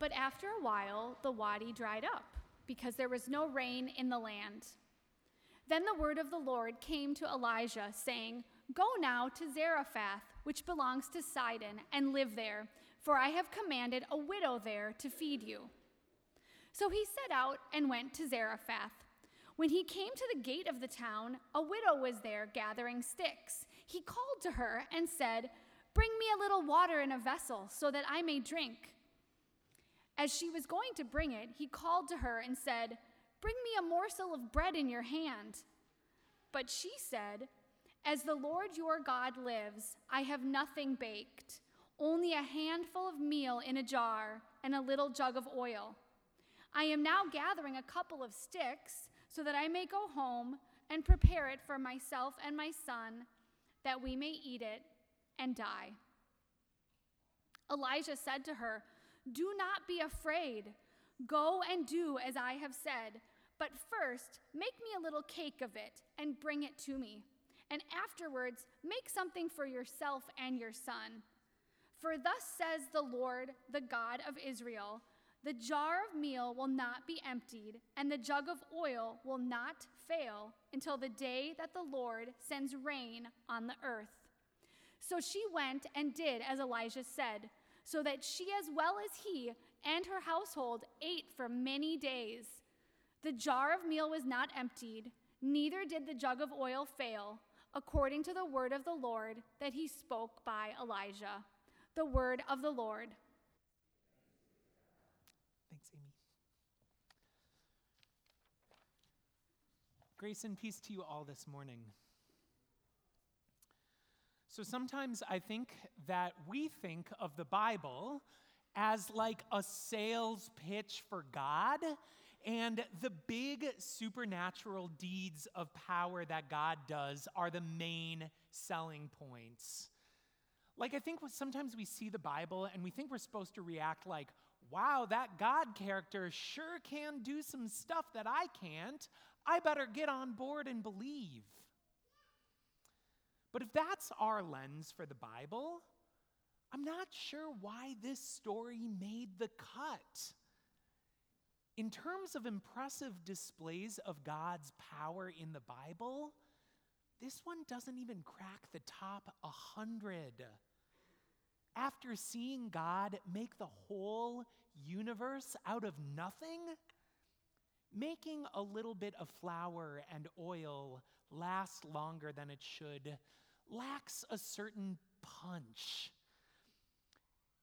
But after a while, the wadi dried up, because there was no rain in the land. Then the word of the Lord came to Elijah, saying, Go now to Zarephath, which belongs to Sidon, and live there, for I have commanded a widow there to feed you. So he set out and went to Zarephath. When he came to the gate of the town, a widow was there gathering sticks. He called to her and said, Bring me a little water in a vessel, so that I may drink. As she was going to bring it, he called to her and said, Bring me a morsel of bread in your hand. But she said, As the Lord your God lives, I have nothing baked, only a handful of meal in a jar and a little jug of oil. I am now gathering a couple of sticks so that I may go home and prepare it for myself and my son, that we may eat it and die. Elijah said to her, Do not be afraid. Go and do as I have said. But first, make me a little cake of it and bring it to me. And afterwards, make something for yourself and your son. For thus says the Lord, the God of Israel the jar of meal will not be emptied, and the jug of oil will not fail until the day that the Lord sends rain on the earth. So she went and did as Elijah said, so that she as well as he and her household ate for many days. The jar of meal was not emptied, neither did the jug of oil fail, according to the word of the Lord that he spoke by Elijah. The word of the Lord. Thanks, Amy. Grace and peace to you all this morning. So sometimes I think that we think of the Bible as like a sales pitch for God and the big supernatural deeds of power that God does are the main selling points. Like, I think sometimes we see the Bible and we think we're supposed to react like, wow, that God character sure can do some stuff that I can't. I better get on board and believe. But if that's our lens for the Bible, I'm not sure why this story made the cut. In terms of impressive displays of God's power in the Bible, this one doesn't even crack the top 100. After seeing God make the whole universe out of nothing, making a little bit of flour and oil last longer than it should lacks a certain punch.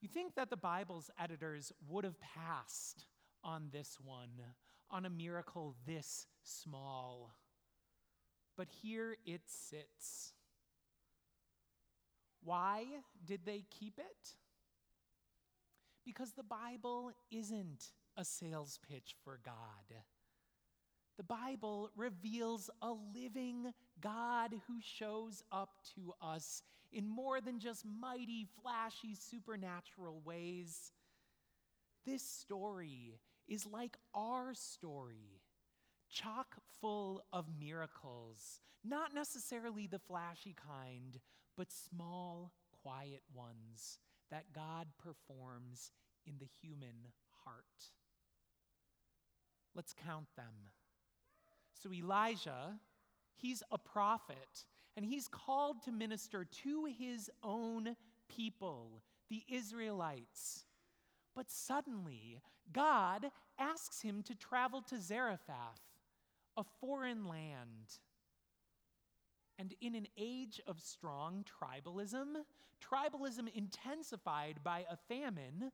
You think that the Bible's editors would have passed on this one, on a miracle this small. But here it sits. Why did they keep it? Because the Bible isn't a sales pitch for God. The Bible reveals a living God who shows up to us in more than just mighty, flashy, supernatural ways. This story is like our story, chock full of miracles, not necessarily the flashy kind, but small, quiet ones that God performs in the human heart. Let's count them. So, Elijah, he's a prophet, and he's called to minister to his own people, the Israelites. But suddenly, God asks him to travel to Zarephath, a foreign land. And in an age of strong tribalism, tribalism intensified by a famine,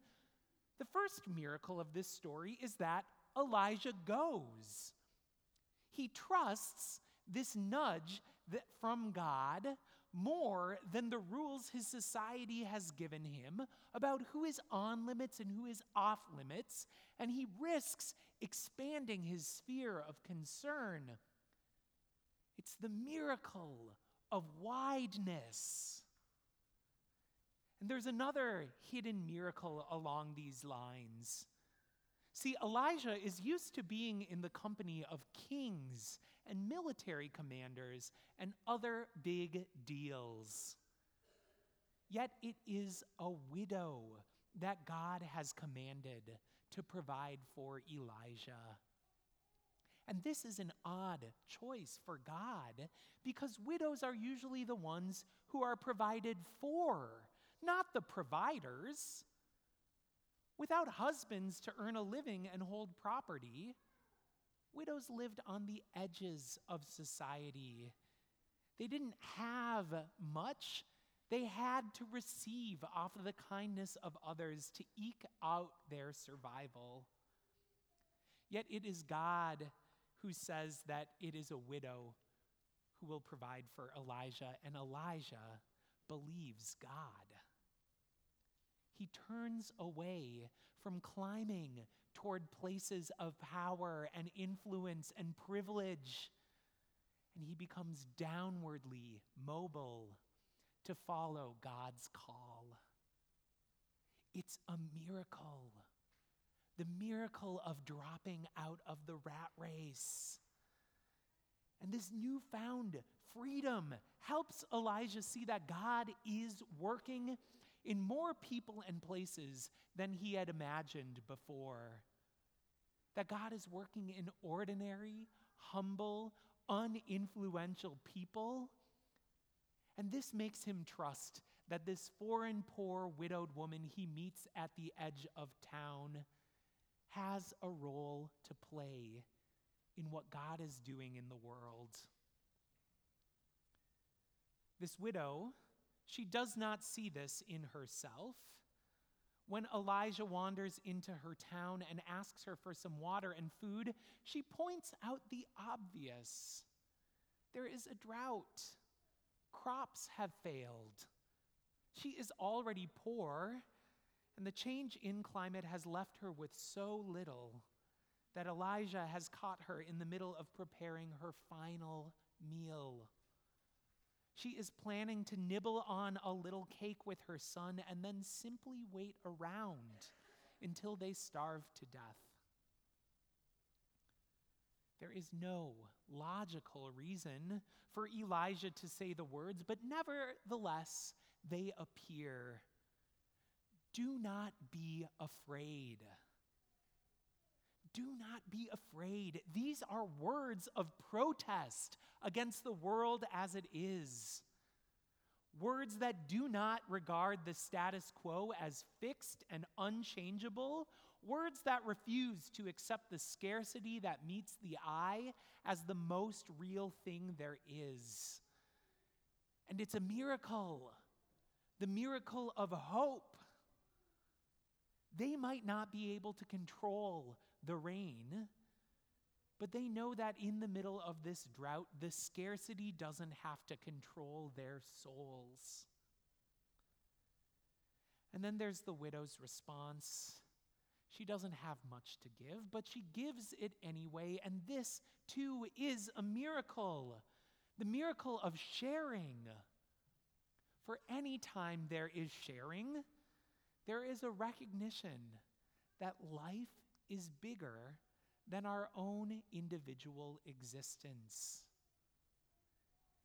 the first miracle of this story is that Elijah goes. He trusts this nudge that from God more than the rules his society has given him about who is on limits and who is off limits, and he risks expanding his sphere of concern. It's the miracle of wideness. And there's another hidden miracle along these lines. See, Elijah is used to being in the company of kings and military commanders and other big deals. Yet it is a widow that God has commanded to provide for Elijah. And this is an odd choice for God because widows are usually the ones who are provided for, not the providers. Without husbands to earn a living and hold property, widows lived on the edges of society. They didn't have much, they had to receive off of the kindness of others to eke out their survival. Yet it is God who says that it is a widow who will provide for Elijah, and Elijah believes God. He turns away from climbing toward places of power and influence and privilege, and he becomes downwardly mobile to follow God's call. It's a miracle. The miracle of dropping out of the rat race. And this newfound freedom helps Elijah see that God is working in more people and places than he had imagined before. That God is working in ordinary, humble, uninfluential people and this makes him trust that this foreign, poor, widowed woman he meets at the edge of town has a role to play in what God is doing in the world. This widow, she does not see this in herself. When Elijah wanders into her town and asks her for some water and food, she points out the obvious. There is a drought crops have failed. She is already poor, and the change in climate has left her with so little that Elijah has caught her in the middle of preparing her final meal. She is planning to nibble on a little cake with her son and then simply wait around until they starve to death. There is no logical reason for Elijah to say the words, but nevertheless, they appear. Do not be afraid. Do not be afraid. These are words of protest against the world as it is. Words that do not regard the status quo as fixed and unchangeable Words that refuse to accept the scarcity that meets the eye as the most real thing there is. And it's a miracle, the miracle of hope. They might not be able to control the rain, but they know that in the middle of this drought, the scarcity doesn't have to control their souls. And then there's the widow's response. She doesn't have much to give, but she gives it anyway, and this too is a miracle the miracle of sharing. For any time there is sharing, there is a recognition that life is bigger than our own individual existence.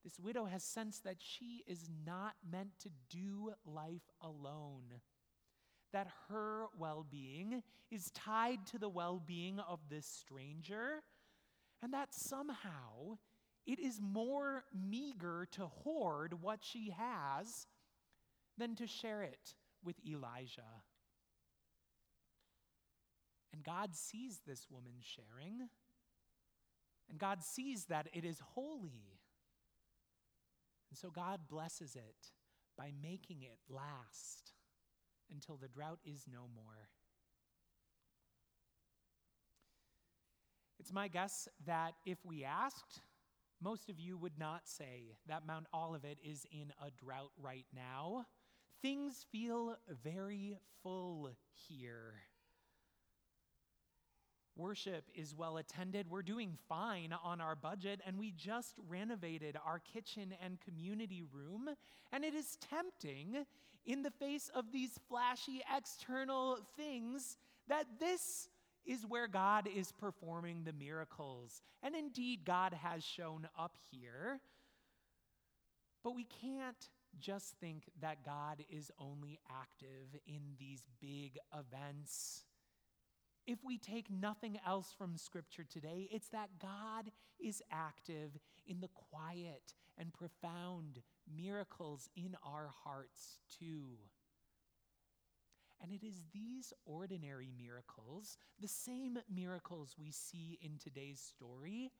This widow has sensed that she is not meant to do life alone that her well being is tied to the well being of this stranger, and that somehow it is more meager to hoard what she has than to share it with Elijah. And God sees this woman sharing, and God sees that it is holy. And so God blesses it by making it last until the drought is no more. It's my guess that if we asked, most of you would not say that Mount Olivet is in a drought right now. Things feel very full here. Worship is well attended. We're doing fine on our budget, and we just renovated our kitchen and community room. And it is tempting in the face of these flashy external things that this is where God is performing the miracles. And indeed, God has shown up here. But we can't just think that God is only active in these big events. If we take nothing else from Scripture today, it's that God is active in the quiet and profound miracles in our hearts, too. And it is these ordinary miracles, the same miracles we see in today's story,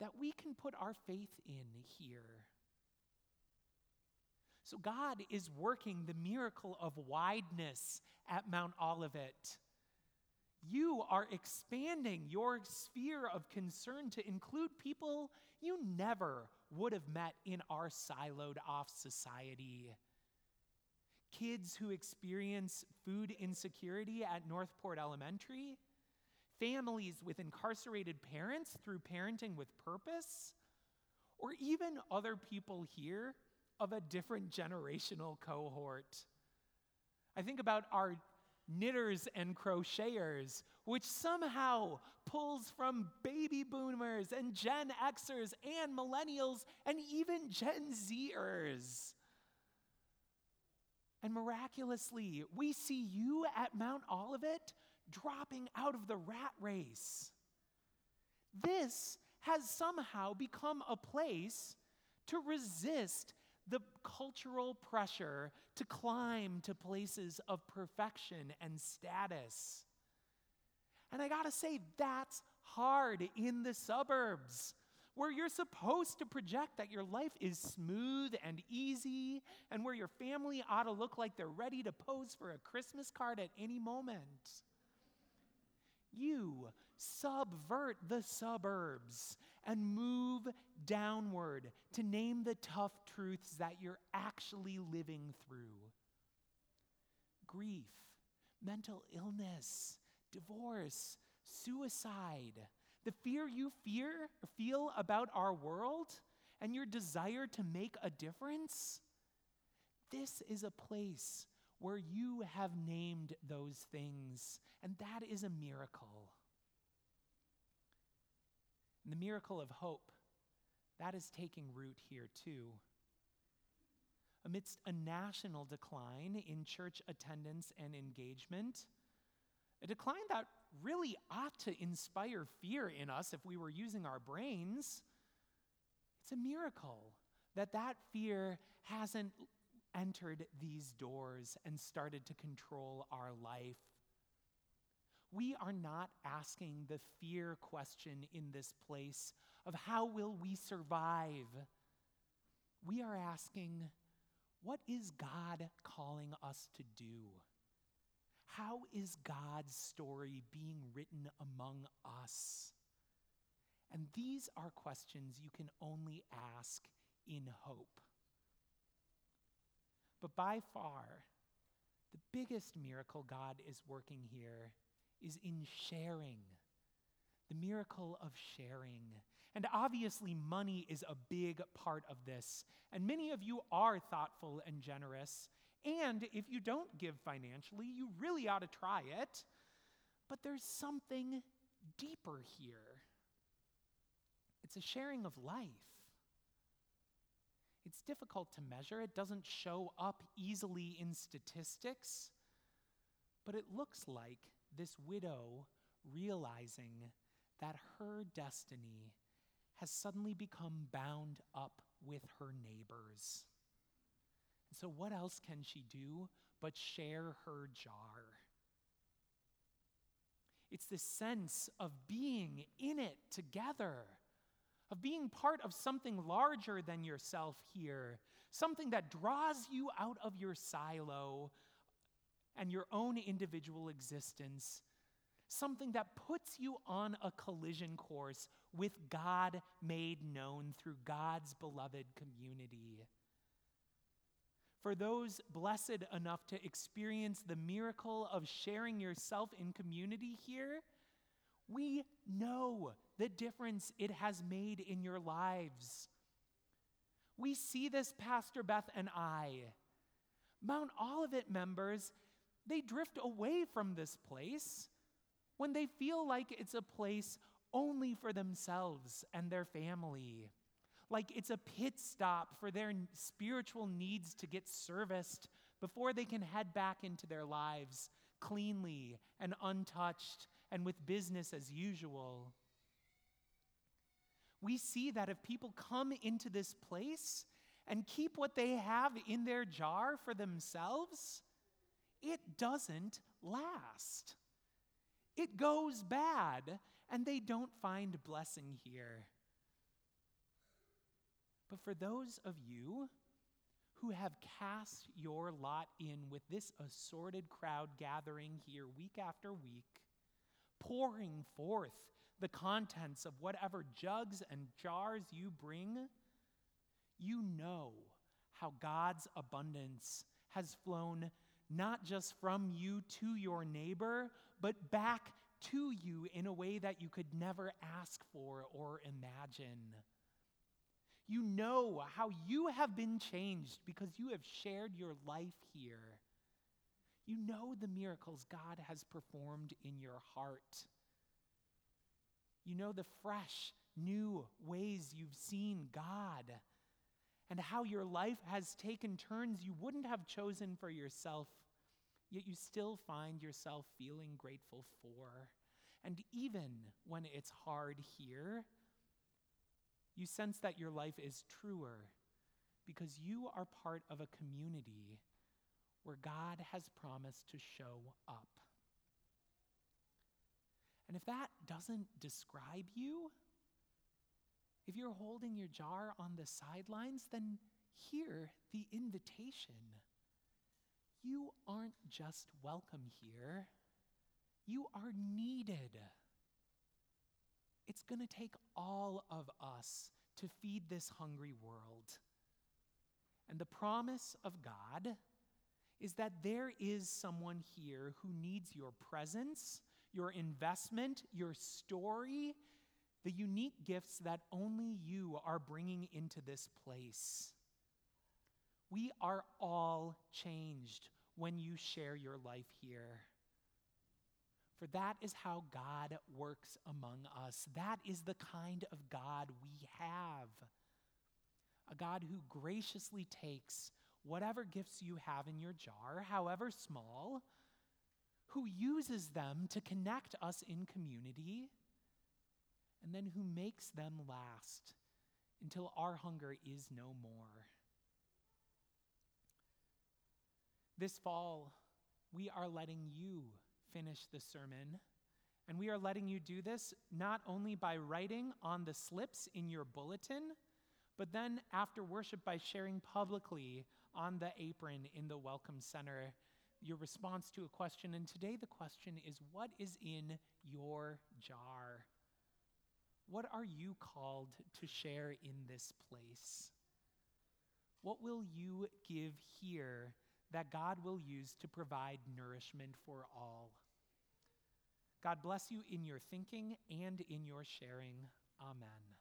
that we can put our faith in here. So God is working the miracle of wideness at Mount Olivet. You are expanding your sphere of concern to include people you never would have met in our siloed off society. Kids who experience food insecurity at Northport Elementary, families with incarcerated parents through parenting with purpose, or even other people here of a different generational cohort. I think about our knitters and crocheters, which somehow pulls from baby boomers and Gen Xers and millennials and even Gen Zers. And miraculously, we see you at Mount Olivet dropping out of the rat race. This has somehow become a place to resist the cultural pressure to climb to places of perfection and status. And I gotta say, that's hard in the suburbs where you're supposed to project that your life is smooth and easy, and where your family ought to look like they're ready to pose for a Christmas card at any moment. You subvert the suburbs and move downward to name the tough truths that you're actually living through grief, mental illness, divorce, suicide, the fear you fear feel about our world and your desire to make a difference. This is a place where you have named those things, and that is a miracle. And the miracle of hope, that is taking root here too. Amidst a national decline in church attendance and engagement, a decline that really ought to inspire fear in us if we were using our brains, it's a miracle that that fear hasn't entered these doors and started to control our life. We are not asking the fear question in this place of how will we survive. We are asking, what is God calling us to do? How is God's story being written among us? And these are questions you can only ask in hope. But by far, the biggest miracle God is working here is in sharing. The miracle of sharing. And obviously, money is a big part of this. And many of you are thoughtful and generous. And if you don't give financially, you really ought to try it. But there's something deeper here it's a sharing of life. It's difficult to measure, it doesn't show up easily in statistics, but it looks like this widow realizing that her destiny has suddenly become bound up with her neighbors. And so, what else can she do but share her jar? It's this sense of being in it together, of being part of something larger than yourself here, something that draws you out of your silo and your own individual existence, something that puts you on a collision course with God made known through God's beloved community for those blessed enough to experience the miracle of sharing yourself in community here, we know the difference it has made in your lives. We see this, Pastor Beth and I. Mount Olivet members, they drift away from this place when they feel like it's a place only for themselves and their family like it's a pit stop for their spiritual needs to get serviced before they can head back into their lives cleanly and untouched and with business as usual. We see that if people come into this place and keep what they have in their jar for themselves, it doesn't last. It goes bad, and they don't find blessing here. But for those of you who have cast your lot in with this assorted crowd gathering here week after week, pouring forth the contents of whatever jugs and jars you bring, you know how God's abundance has flown not just from you to your neighbor, but back to you in a way that you could never ask for or imagine. You know how you have been changed because you have shared your life here. You know the miracles God has performed in your heart. You know the fresh, new ways you've seen God and how your life has taken turns you wouldn't have chosen for yourself, yet you still find yourself feeling grateful for. And even when it's hard here, you sense that your life is truer because you are part of a community where God has promised to show up. And if that doesn't describe you, if you're holding your jar on the sidelines, then hear the invitation. You aren't just welcome here, you are needed. It's going to take all of us to feed this hungry world. And the promise of God is that there is someone here who needs your presence, your investment, your story, the unique gifts that only you are bringing into this place. We are all changed when you share your life here. For that is how God works among us. That is the kind of God we have. A God who graciously takes whatever gifts you have in your jar, however small, who uses them to connect us in community and then who makes them last until our hunger is no more. This fall, we are letting you finish the sermon, and we are letting you do this not only by writing on the slips in your bulletin, but then after worship by sharing publicly on the apron in the Welcome Center your response to a question. And today the question is what is in your jar? What are you called to share in this place? What will you give here that God will use to provide nourishment for all? God bless you in your thinking and in your sharing. Amen.